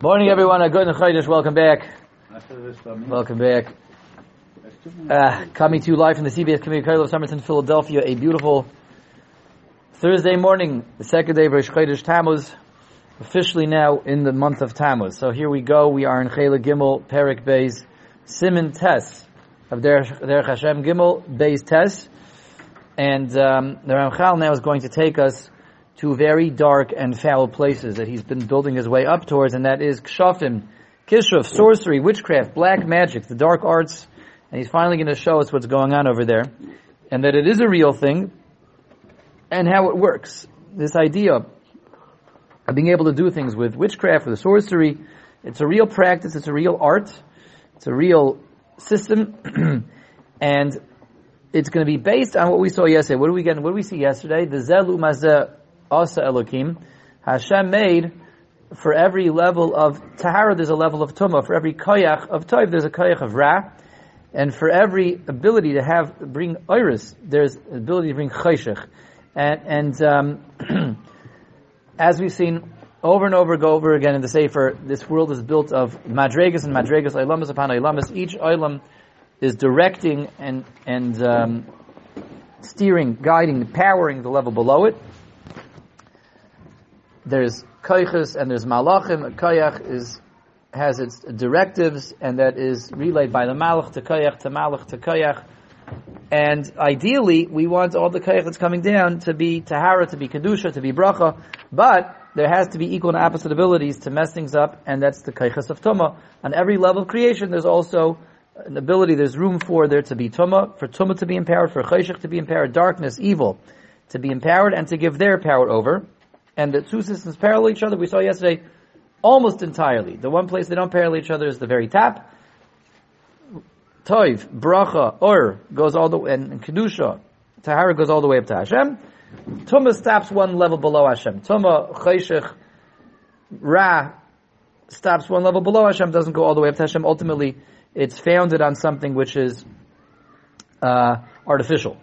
Morning, everyone. Good and Welcome back. Welcome back. Uh, coming to you live from the CBS Community College of Somerton, Philadelphia. A beautiful Thursday morning, the second day of Rosh Chodesh Tammuz. Officially now in the month of Tammuz. So here we go. We are in Chela Gimel, Perik Beis, Siman Tes of Derech Hashem Gimel, Beis Tes. And um, the Ramchal now is going to take us to very dark and foul places that he's been building his way up towards, and that is kshafim, kishuf, sorcery, witchcraft, black magic, the dark arts, and he's finally going to show us what's going on over there, and that it is a real thing, and how it works. This idea of being able to do things with witchcraft, with sorcery, it's a real practice, it's a real art, it's a real system, and it's going to be based on what we saw yesterday. What do we get? What do we see yesterday? The zelu mazeh Asa Elokim, Hashem made for every level of Tahara there's a level of Tumah, for every Koyach of Toiv there's a Koyach of Ra, and for every ability to have, bring Iris, there's ability to bring Chayshich. And, and um, as we've seen over and over, go over again in the Sefer, this world is built of Madregas and Madregas, Ilamas upon Ilamas. Each Ilam is directing and, and um, steering, guiding, powering the level below it there's koiches and there's malachim. Koyach is has its directives, and that is relayed by the malach to koyach to malach to koyach. And ideally, we want all the koyach that's coming down to be tahara, to be kedusha, to be bracha, but there has to be equal and opposite abilities to mess things up, and that's the koiches of tuma. On every level of creation, there's also an ability, there's room for there to be tuma, for tuma to be empowered, for chayshich to be empowered, darkness, evil, to be empowered, and to give their power over and the two systems parallel each other. We saw yesterday almost entirely. The one place they don't parallel each other is the very top. Toiv, bracha, or goes all the way, and, and kedusha, tahara goes all the way up to Hashem. Tumah stops one level below Hashem. Tumah, chayshich, ra stops one level below Hashem, doesn't go all the way up to Hashem. Ultimately, it's founded on something which is uh, artificial.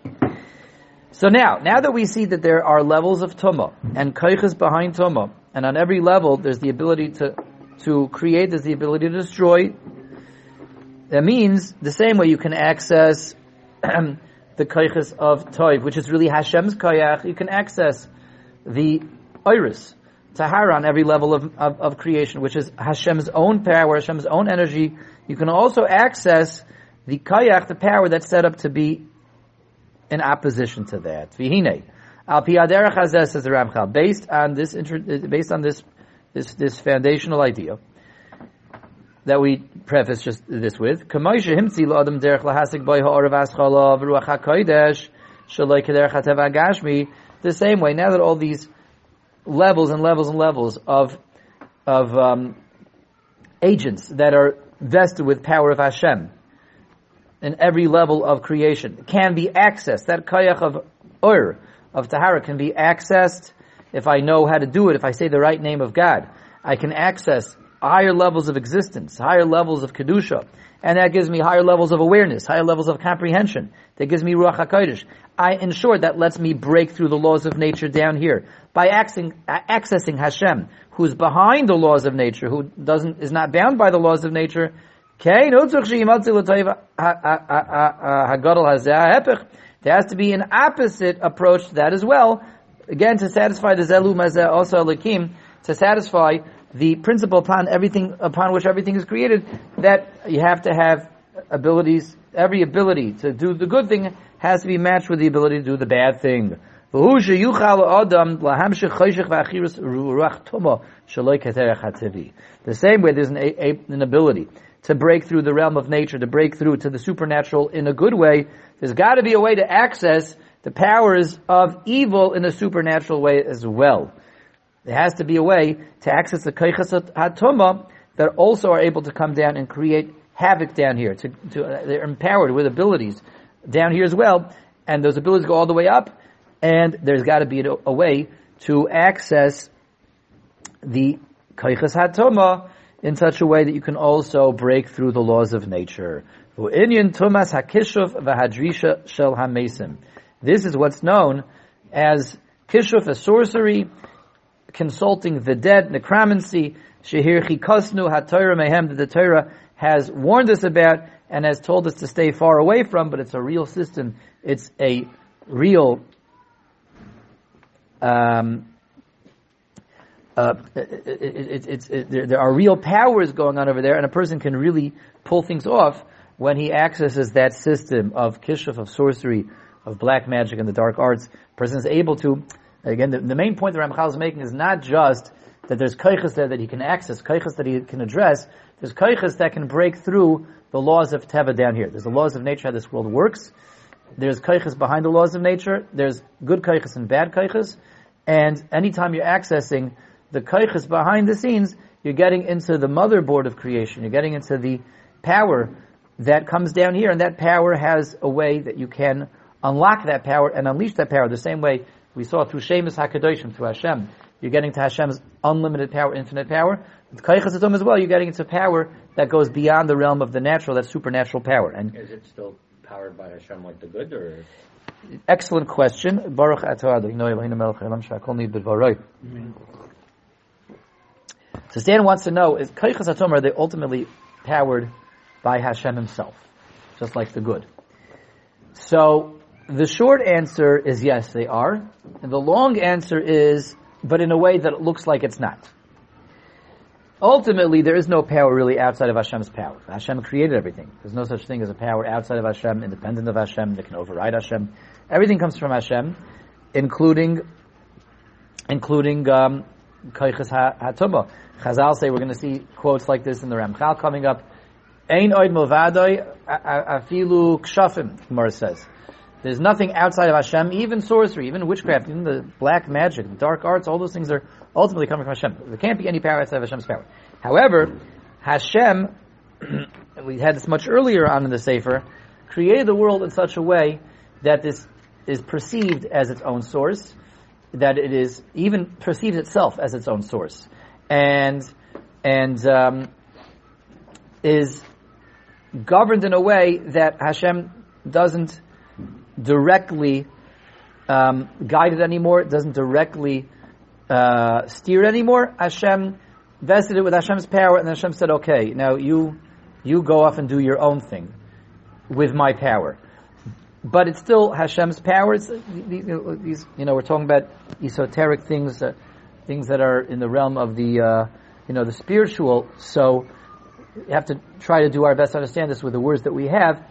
So now, now that we see that there are levels of tuma and koiches behind tuma, and on every level there's the ability to to create, there's the ability to destroy. That means the same way you can access the koiches of toiv, which is really Hashem's koyach. You can access the iris, tahara on every level of, of, of creation, which is Hashem's own power, Hashem's own energy. You can also access the koyach, the power that's set up to be in opposition to that. Vihine. Al piaderach hazeh says the Ramchal, based on this, based on this, this, this foundational idea that we preface just this with, Kamoisha himtzi la'adam derech lahasik boy ha'orav aschala v'ruach ha'kodesh shaloi kederech ha'teva gashmi the same way, now that all these levels and levels and levels of, of, um, agents that are vested with power of Hashem, in every level of creation can be accessed. That kayach of ur, of tahara, can be accessed if I know how to do it, if I say the right name of God. I can access higher levels of existence, higher levels of kedusha, and that gives me higher levels of awareness, higher levels of comprehension. That gives me ruach hakodesh. I, in short, that lets me break through the laws of nature down here by accessing, accessing Hashem, who's behind the laws of nature, who doesn't is not bound by the laws of nature, Okay, no There has to be an opposite approach to that as well. Again, to satisfy the zelu mazeh also alakim, to satisfy the principle upon everything, upon which everything is created, that you have to have abilities, every ability to do the good thing has to be matched with the ability to do the bad thing. The same way there's an, a, an ability to break through the realm of nature, to break through to the supernatural in a good way, there's got to be a way to access the powers of evil in a supernatural way as well. There has to be a way to access the kaichas hatuma that also are able to come down and create havoc down here. To, to uh, they're empowered with abilities down here as well, and those abilities go all the way up. And there's got to be a, a way to access the kaichas hatuma in such a way that you can also break through the laws of nature. This is what's known as kishuf, a sorcery, consulting the dead, necromancy, shehir chikosnu haTorah mehem, that the Torah has warned us about and has told us to stay far away from, but it's a real system. It's a real um, uh, it, it, it, there, there are real powers going on over there, and a person can really pull things off when he accesses that system of kishuf, of sorcery, of black magic and the dark arts. A person is able to, again, the, the main point that Ramchal is making is not just that there's kaichas there that he can access, kaichas that he can address. There's kaichas that can break through the laws of teva down here. There's the laws of nature how this world works. There's kaichas behind the laws of nature. There's good kaichas and bad kaichas. And anytime you're accessing the kaichas behind the scenes, you're getting into the motherboard of creation. You're getting into the power that comes down here, and that power has a way that you can unlock that power and unleash that power. The same way we saw through Shemus Hakadoshim, through Hashem. You're getting to Hashem's unlimited power, infinite power. With Kaichas Atom um as well, you're getting into power that goes beyond the realm of the natural, that supernatural power. And is it still powered by Hashem like the good, or? Excellent question. Baruch atah so Stan wants to know, is Kaichas Atom, are they ultimately powered by Hashem himself? Just like the good. So, the short answer is yes, they are. And the long answer is, but in a way that it looks like it's not. Ultimately, there is no power really outside of Hashem's power. Hashem created everything. There's no such thing as a power outside of Hashem, independent of Hashem, that can override Hashem. Everything comes from Hashem, including, including, um. Chazal say we're going to see quotes like this in the Ramchal coming up. Ein oid milvadoi afilu kshafim, Gemara says. There's nothing outside of Hashem, even sorcery, even witchcraft, even the black magic, the dark arts, all those things are ultimately coming from Hashem. There can't be any power outside of Hashem's power. However, Hashem, we had this much earlier on in the Sefer, created the world in such a way that this is perceived as its own source, that it is even perceives itself as its own source and and um, is governed in a way that Hashem doesn't directly um, guide it anymore, doesn't directly uh, steer it anymore. Hashem vested it with Hashem's power, and Hashem said, "Okay, now you you go off and do your own thing with my power." But it's still Hashem's power. It's, these, you know, we're talking about esoteric things. Uh, things that are in the realm of the, uh, you know, the spiritual. So we have to try to do our best to understand this with the words that we have.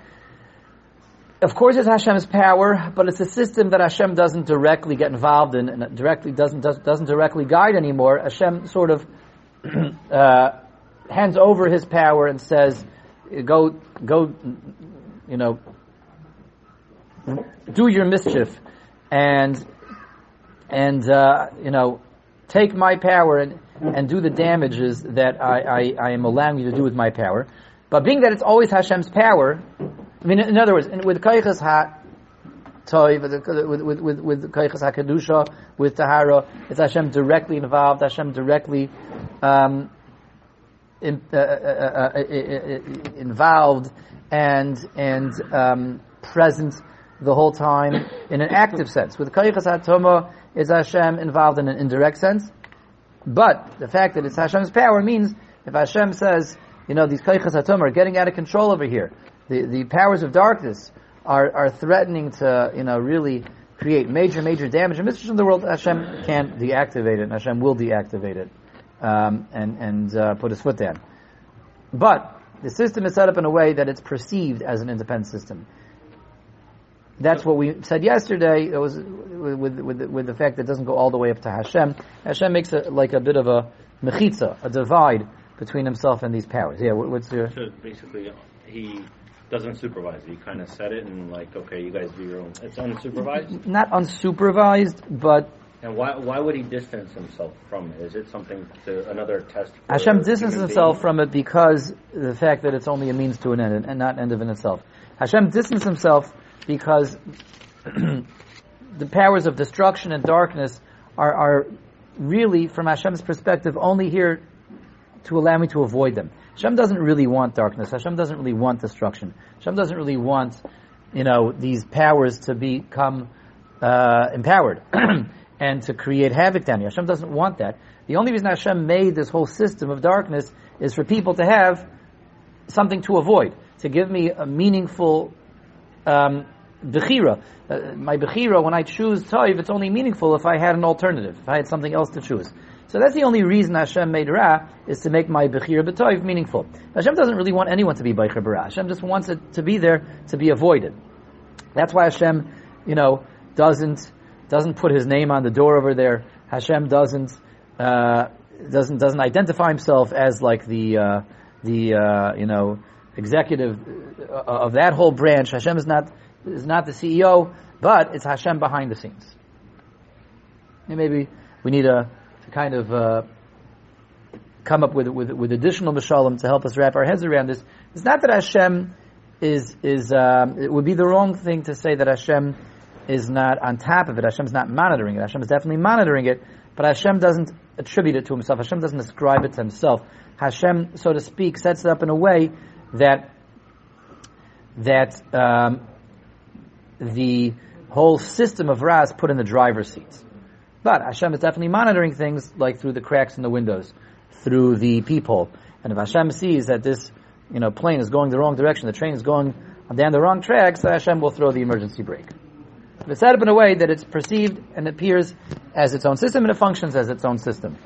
Of course, it's Hashem's power, but it's a system that Hashem doesn't directly get involved in, and directly doesn't does, doesn't directly guide anymore. Hashem sort of uh, hands over His power and says, "Go, go, you know, do your mischief, and and uh, you know, take my power and, and do the damages that I, I, I am allowing you to do with my power. But being that it's always Hashem's power, I mean, in other words, with Kaichas Ha, Toy, with with with with with Tahara, it's Hashem directly involved. Hashem directly um, in, uh, uh, uh, uh, uh involved and and um, present the whole time in an active sense. With Kaichas HaToma, is Hashem involved in an indirect sense. But the fact that it's Hashem's power means if Hashem says, you know, these Kaichas HaToma are getting out of control over here, the, the powers of darkness are, are threatening to, you know, really create major, major damage and mischief in the world, Hashem can't deactivate it, and Hashem will deactivate it, um, and, and uh, put his foot down. But, the system is set up in a way that it's perceived as an independent system. That's what we said yesterday. It was with, with, with the fact that it doesn't go all the way up to Hashem. Hashem makes a, like a bit of a mechitza, a divide between himself and these powers. Yeah, what's your? So basically, he doesn't supervise. He kind of set it and like, okay, you guys do your own. It's unsupervised. Not unsupervised, but. And why why would he distance himself from it? Is it something to another test? Hashem distances himself from it because the fact that it's only a means to an end and not an end of in itself. Hashem distances himself because the powers of destruction and darkness are, are really, from Hashem's perspective, only here to allow me to avoid them. Hashem doesn't really want darkness. Hashem doesn't really want destruction. Hashem doesn't really want, you know, these powers to become uh, empowered. and to create havoc down here. Hashem doesn't want that. The only reason Hashem made this whole system of darkness is for people to have something to avoid, to give me a meaningful um, bechira. Uh, my bechira, when I choose toiv, it's only meaningful if I had an alternative, if I had something else to choose. So that's the only reason Hashem made Ra, is to make my Bechir B'toiv meaningful. Hashem doesn't really want anyone to be Bechir B'ra. Hashem just wants it to be there to be avoided. That's why Hashem, you know, doesn't, doesn't put his name on the door over there. Hashem doesn't, uh, doesn't, doesn't identify himself as like the, uh, the, uh, you know, executive uh, of that whole branch. Hashem is not, is not the CEO, but it's Hashem behind the scenes. And maybe we need a, to kind of uh, come up with, with, with additional mishalim to help us wrap our heads around this. It's not that Hashem is is um, it would be the wrong thing to say that Hashem is not on top of it. Hashem's not monitoring it. Hashem is definitely monitoring it, but Hashem doesn't attribute it to himself. Hashem doesn't ascribe it to himself. Hashem, so to speak, sets it up in a way that that um, the whole system of Ra is put in the driver's seat. But Hashem is definitely monitoring things like through the cracks in the windows, through the peephole. And if Hashem sees that this, you know, plane is going the wrong direction, the train is going down the wrong tracks, so Hashem will throw the emergency brake. If it's set up in a way that it's perceived and appears as its own system and it functions as its own system.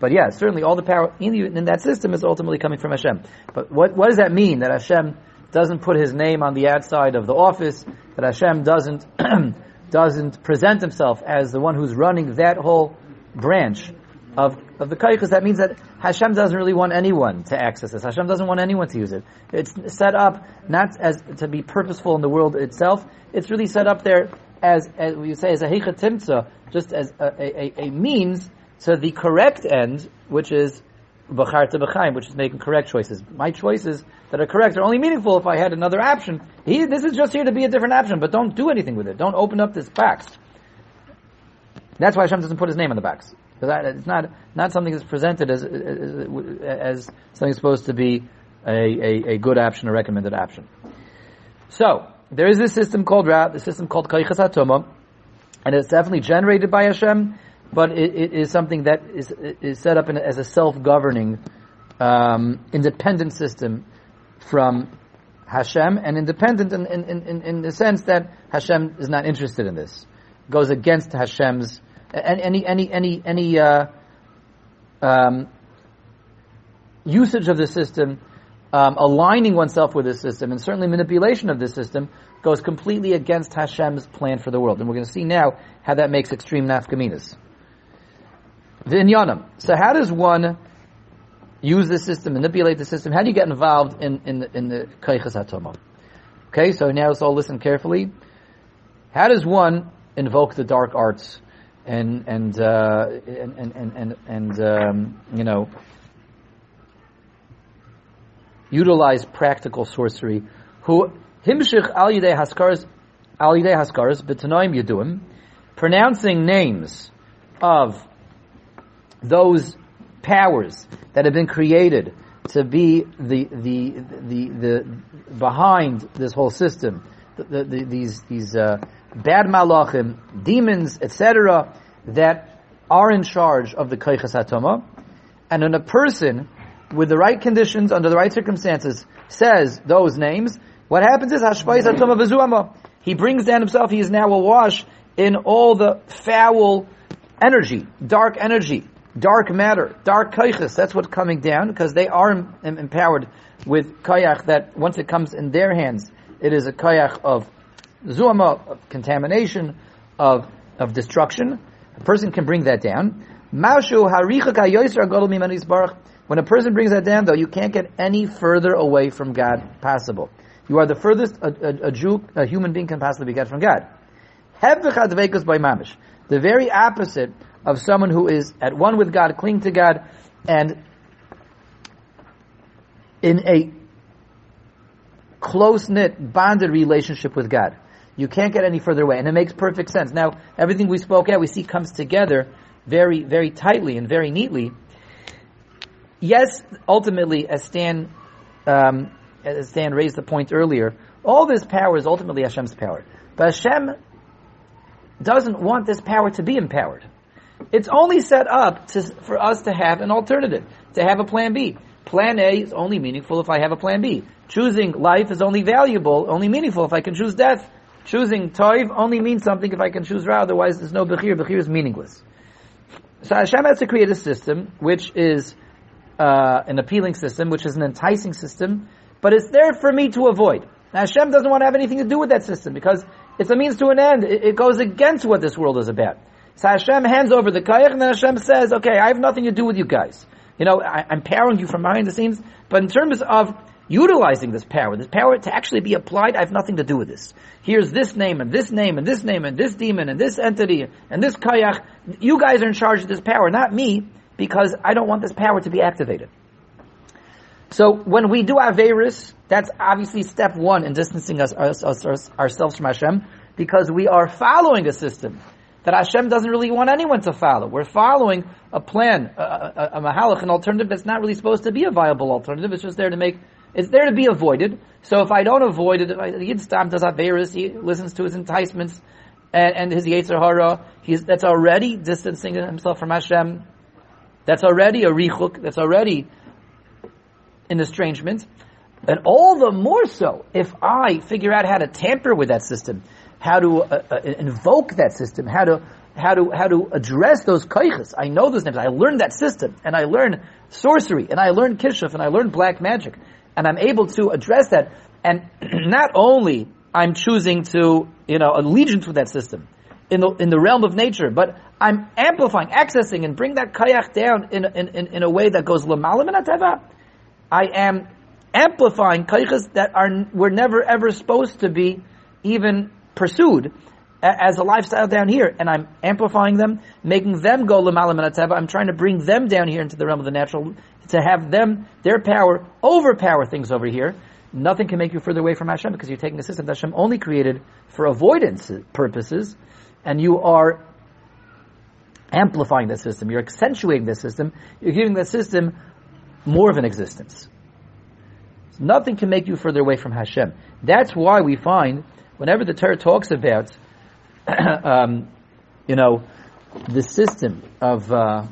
But yeah, certainly all the power in, the, in that system is ultimately coming from Hashem. But what, what does that mean? That Hashem doesn't put his name on the outside of the office, that Hashem doesn't doesn't present himself as the one who's running that whole branch of, of the kaichas, that means that Hashem doesn't really want anyone to access this. Hashem doesn't want anyone to use it. It's set up not as to be purposeful in the world itself. It's really set up there as, as we say, as a heichatimtza, just as a, a, a, means to the correct end, which is b'charta b'chaim, which is making correct choices. My choices that are correct are only meaningful if I had another option. He, this is just here to be a different option, but don't do anything with it. Don't open up this box. That's why Hashem doesn't put his name on the box. Because it's not, not something that's presented as, as, as something supposed to be a, a, a, good option, a recommended option. So, there is this system called Ra, the system called Kaichas HaToma, and it's definitely generated by Hashem, but it, it is something that is, is set up in, as a self-governing, um, independent system from Hashem and independent in, in, in, in, the sense that Hashem is not interested in this. Goes against Hashem's any any any any uh, um, usage of the system, um, aligning oneself with the system, and certainly manipulation of the system goes completely against Hashem's plan for the world. And we're going to see now how that makes extreme nafkaminas. Vinyanam. So how does one use the system, manipulate the system? How do you get involved in, in the, in the? Okay, so now let's all listen carefully. How does one invoke the dark arts and, and, uh, and, and, and, and, um, you know, utilize practical sorcery? Who, himshich al yidei haskars, al yidei haskars, b'tanoim yaduim, pronouncing names of those powers that have been created to be the the the the behind this whole system, the, the, these these uh, bad malachim, demons, etc., that are in charge of the hatoma, and when a person with the right conditions under the right circumstances says those names, what happens is hashpais hatoma v'zuama. He brings down himself. He is now awash in all the foul energy, dark energy dark matter, dark kaychas, that's what's coming down, because they are em- empowered with kayach that once it comes in their hands, it is a kayach of zuama, of contamination, of, of destruction. A person can bring that down. When a person brings that down, though, you can't get any further away from God possible. You are the furthest a, a, a Jew, a human being can possibly be get from God. The very opposite of someone who is at one with God, cling to God, and in a close knit, bonded relationship with God. You can't get any further away, and it makes perfect sense. Now, everything we spoke at, we see comes together very, very tightly and very neatly. Yes, ultimately, as Stan, um, as Stan raised the point earlier, all this power is ultimately Hashem's power. But Hashem doesn't want this power to be empowered. It's only set up to, for us to have an alternative, to have a plan B. Plan A is only meaningful if I have a plan B. Choosing life is only valuable, only meaningful if I can choose death. Choosing toiv only means something if I can choose ra, otherwise there's no bechir. Bechir is meaningless. So Hashem has to create a system which is uh, an appealing system, which is an enticing system, but it's there for me to avoid. Now Hashem doesn't want to have anything to do with that system because it's a means to an end. It, it goes against what this world is about. So Hashem hands over the kayach, and then Hashem says, "Okay, I have nothing to do with you guys. You know, I, I'm powering you from behind the scenes, but in terms of utilizing this power, this power to actually be applied, I have nothing to do with this. Here's this name and this name and this name and this demon and this entity and this kayach. You guys are in charge of this power, not me, because I don't want this power to be activated." So when we do Averis, that's obviously step one in distancing us, us, us, ourselves from Hashem, because we are following a system that Hashem doesn't really want anyone to follow. We're following a plan, a, a, a mahalach, an alternative that's not really supposed to be a viable alternative. It's just there to make, it's there to be avoided. So if I don't avoid it, if the Yid Stam does Averis, he listens to his enticements, and, and his Yetzer Hara, he's, that's already distancing himself from Hashem. That's already a richuk, that's already an estrangement. And all the more so if I figure out how to tamper with that system, how to uh, uh, invoke that system, how to how to how to address those kaiches. I know those names. I learned that system, and I learned sorcery, and I learned kishuf, and I learned black magic, and I'm able to address that. And not only I'm choosing to you know allegiance with that system in the in the realm of nature, but I'm amplifying, accessing, and bring that kayak down in in, in, in a way that goes lamalim I am amplifying kaiches that are were never ever supposed to be even pursued as a lifestyle down here, and I'm amplifying them, making them go lemalam and I'm trying to bring them down here into the realm of the natural to have them their power overpower things over here. Nothing can make you further away from Hashem because you're taking a system that Hashem only created for avoidance purposes, and you are amplifying that system. You're accentuating the system. You're giving the system more of an existence. Nothing can make you further away from Hashem. That's why we find whenever the Torah talks about, um, you know, the system of uh,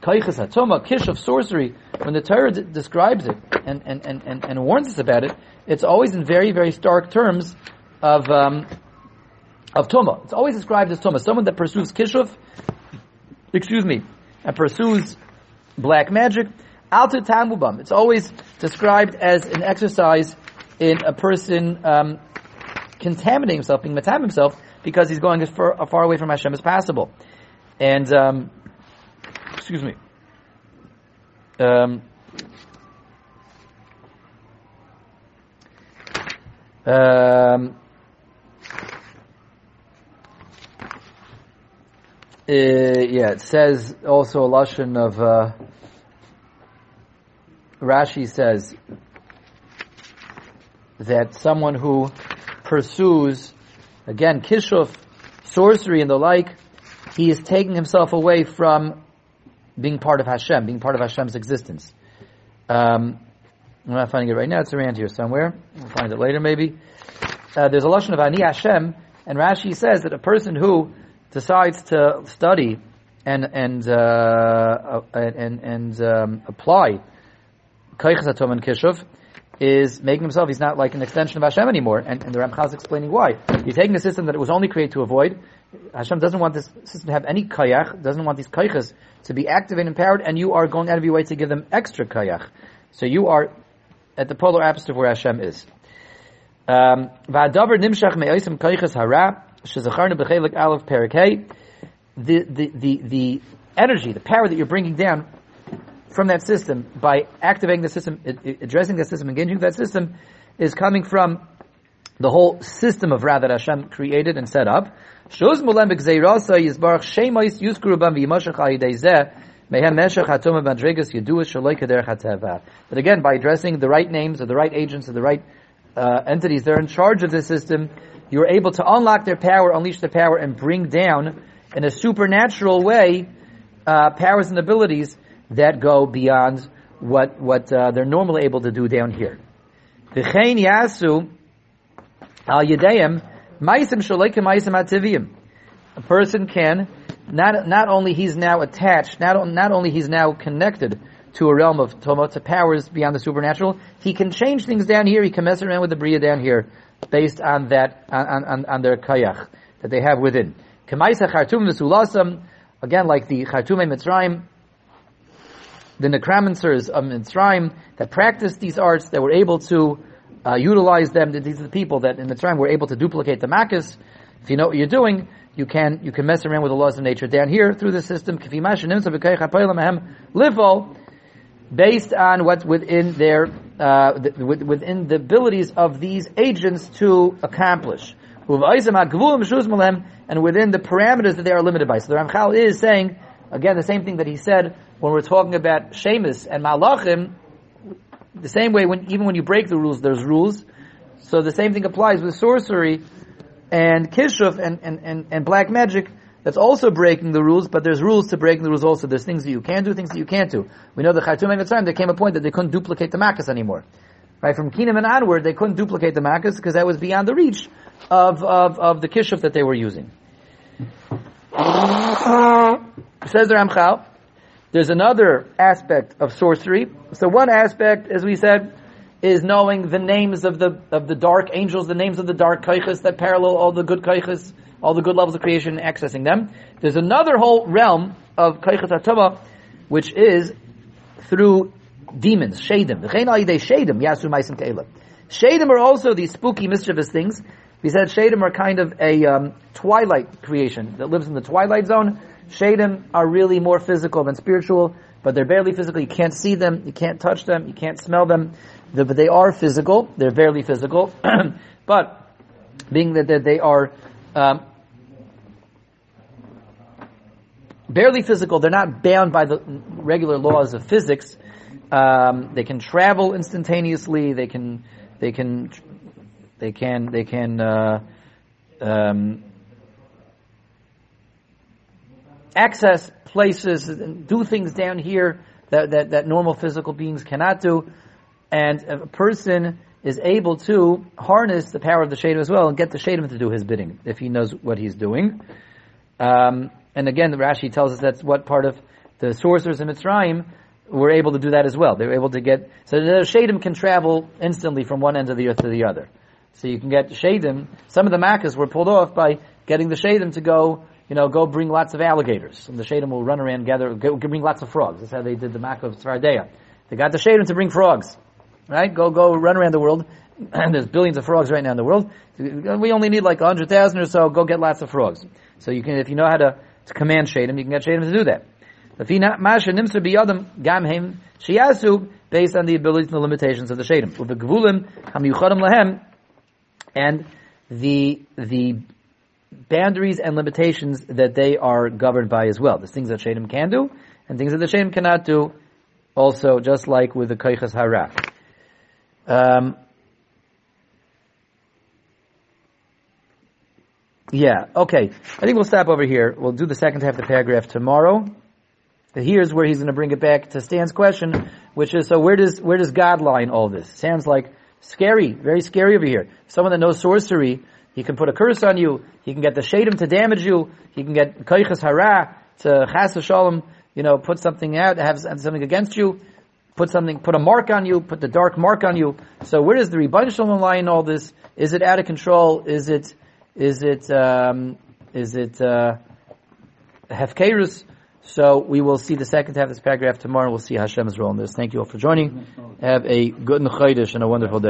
hatoma, kish of sorcery, when the Torah d- describes it and, and, and, and, and warns us about it, it's always in very, very stark terms of um, of tuma. It's always described as tuma. Someone that pursues kishuf, excuse me, and pursues black magic. Altu tamubam. It's always described as an exercise in a person um, contaminating himself, being matam himself, because he's going as far, far, away from Hashem as possible. And um, excuse me. Um, um, uh, yeah, it says also a lashon of uh, Rashi says that someone who pursues again kishuf, sorcery and the like, he is taking himself away from being part of Hashem, being part of Hashem's existence. Um, I'm not finding it right now. It's around here somewhere. We'll find it later, maybe. Uh, there's a lashon of ani Hashem, and Rashi says that a person who decides to study and and uh, uh and and um, apply atom and kishuv is making himself he's not like an extension of Hashem anymore, and, and the Ramchal is explaining why. You're taking a system that it was only created to avoid. Hashem doesn't want this system to have any kayach, doesn't want these kayachas to be activated and empowered, and you are going out of your way to give them extra kayach. So you are at the polar opposite of where Hashem is. Um, the, the, the, the energy, the power that you're bringing down from that system by activating the system, addressing the system, engaging that system, is coming from the whole system of Ra that Hashem created and set up. But again, by addressing the right names of the right agents of the right uh, entities, they're in charge of this system. You're able to unlock their power, unleash their power, and bring down in a supernatural way, uh, powers and abilities that go beyond what what uh, they're normally able to do down here. V'chein yasu al yedeim maisim shalikim maisim ativim. A person can not not only he's now attached, not not only he's now connected to a realm of Toma, to powers beyond the supernatural, he can change things down here. He can mess around with the bria down here, based on that on on, on their kayach that they have within. Kemaisa chartum v'sulasam, again like the chartume mitzrayim, the necromancers of Mitzrayim that practiced these arts, that were able to uh, utilize them. These are the people that in Mitzrayim were able to duplicate the makkahs. If you know what you're doing, you can you can mess around with the laws of nature down here through the system. Based on what's within their uh, within the abilities of these agents to accomplish, and within the parameters that they are limited by. So the Ramchal is saying again the same thing that he said when we're talking about Shemus and Malachim. The same way, when even when you break the rules, there's rules. So the same thing applies with sorcery and kishuf and, and, and, and black magic, that's also breaking the rules, but there's rules to breaking the rules also. There's things that you can do, things that you can't do. We know the Khartoum and time there came a point that they couldn't duplicate the Makkahs anymore. Right, from Kinim and onward, they couldn't duplicate the Makkahs because that was beyond the reach of, of, of the kishuf that they were using. Says the Ramchal, there's another aspect of sorcery. So one aspect, as we said, is knowing the names of the of the dark angels, the names of the dark kaichas that parallel all the good kaichas, all the good levels of creation, accessing them. There's another whole realm of kaichas atama, which is through demons, shadim. shadim, yasu. Shadim are also these spooky, mischievous things. We said shadim are kind of a um, twilight creation that lives in the twilight zone. Shadim are really more physical than spiritual, but they're barely physical. You can't see them, you can't touch them, you can't smell them but they are physical. They're barely physical, but being that, that they are um, barely physical, they're not bound by the regular laws of physics. Um, they can travel instantaneously. They can, they can, they can, they can uh, um, access places and do things down here that, that, that normal physical beings cannot do and a person is able to harness the power of the Shadim as well and get the Shadim to do his bidding if he knows what he's doing. Um, and again, Rashi tells us that's what part of the sorcerers in Mitzrayim were able to do that as well. They were able to get so the Shadim can travel instantly from one end of the earth to the other. So you can get Shadim. Some of the Makkahs were pulled off by getting the Shadim to go, you know, go bring lots of alligators, and the Shadim will run around gather, go, bring lots of frogs. That's how they did the Makkah of Tzfardeya. They got the Shadim to bring frogs. Right? Go, go run around the world. And there's billions of frogs right now in the world. We only need like a hundred thousand or so. Go get lots of frogs. So you can, if you know how to, to command Shadim, you can get Shadim to do that. Based on the abilities and the limitations of the Shadim. And the, the boundaries and limitations that they are governed by as well. There's things that Shadim can do, and things that the Shadim cannot do, also just like with the Kaichas Hara. Um, yeah, okay. I think we'll stop over here. We'll do the second half of the paragraph tomorrow. Here's where he's going to bring it back to Stan's question, which is, so where does, where does God lie in all this? Sounds like scary, very scary over here. Someone that knows sorcery, he can put a curse on you, he can get the shadim to damage you, he can get koiches hara to chas shalom, you know, put something out, have something against you put something, put a mark on you, put the dark mark on you. So where does the Ribbono Shel Olam lie in all this? Is it out of control? Is it, is it, um, is it, uh, hefkerus? So we will see the second half of this paragraph tomorrow. We'll see Hashem's role in this. Thank you all for joining. Have a good and and a wonderful day.